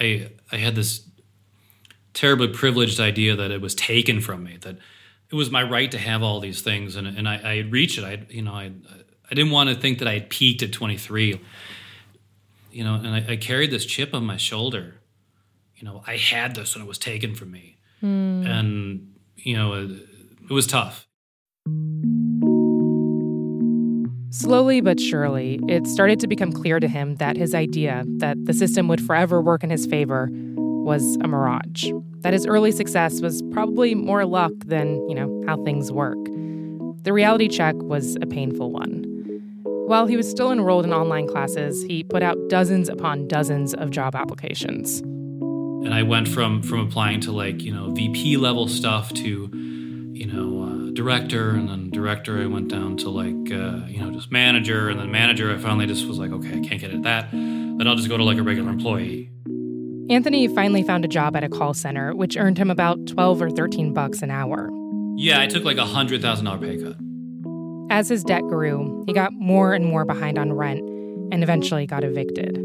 I I had this terribly privileged idea that it was taken from me that it was my right to have all these things and and I, I had reached it. I you know I I didn't want to think that I had peaked at 23. You know, and I, I carried this chip on my shoulder. You know, I had this and it was taken from me, Hmm. and you know, it, it was tough. Slowly but surely, it started to become clear to him that his idea that the system would forever work in his favor was a mirage. That his early success was probably more luck than, you know, how things work. The reality check was a painful one. While he was still enrolled in online classes, he put out dozens upon dozens of job applications. And I went from from applying to like you know VP level stuff to you know uh, director, and then director I went down to like uh, you know just manager, and then manager I finally just was like okay I can't get at that, then I'll just go to like a regular employee. Anthony finally found a job at a call center, which earned him about 12 or 13 bucks an hour. Yeah, I took like a hundred thousand dollar pay cut. As his debt grew, he got more and more behind on rent and eventually got evicted.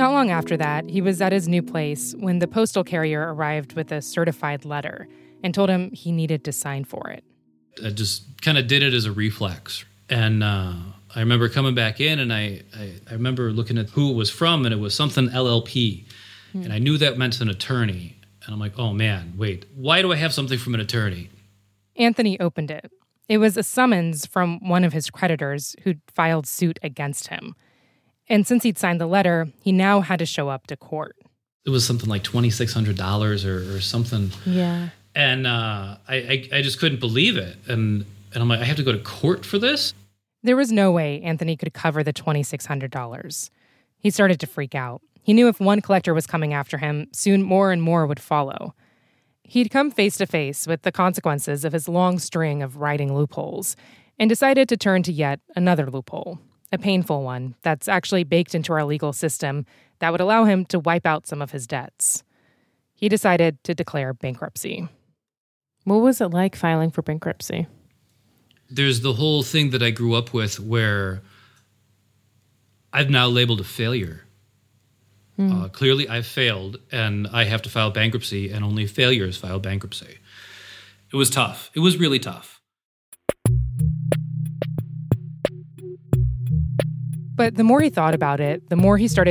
Not long after that, he was at his new place when the postal carrier arrived with a certified letter and told him he needed to sign for it. I just kind of did it as a reflex. And uh, I remember coming back in and I, I, I remember looking at who it was from and it was something LLP. And I knew that meant an attorney. And I'm like, oh man, wait, why do I have something from an attorney? Anthony opened it. It was a summons from one of his creditors who'd filed suit against him. And since he'd signed the letter, he now had to show up to court. It was something like $2,600 or, or something. Yeah. And uh, I, I, I just couldn't believe it. And, and I'm like, I have to go to court for this? There was no way Anthony could cover the $2,600. He started to freak out. He knew if one collector was coming after him, soon more and more would follow. He'd come face to face with the consequences of his long string of writing loopholes and decided to turn to yet another loophole, a painful one that's actually baked into our legal system that would allow him to wipe out some of his debts. He decided to declare bankruptcy. What was it like filing for bankruptcy? There's the whole thing that I grew up with where I've now labeled a failure. Uh, clearly, I've failed, and I have to file bankruptcy, and only failures file bankruptcy. It was tough. It was really tough. But the more he thought about it, the more he started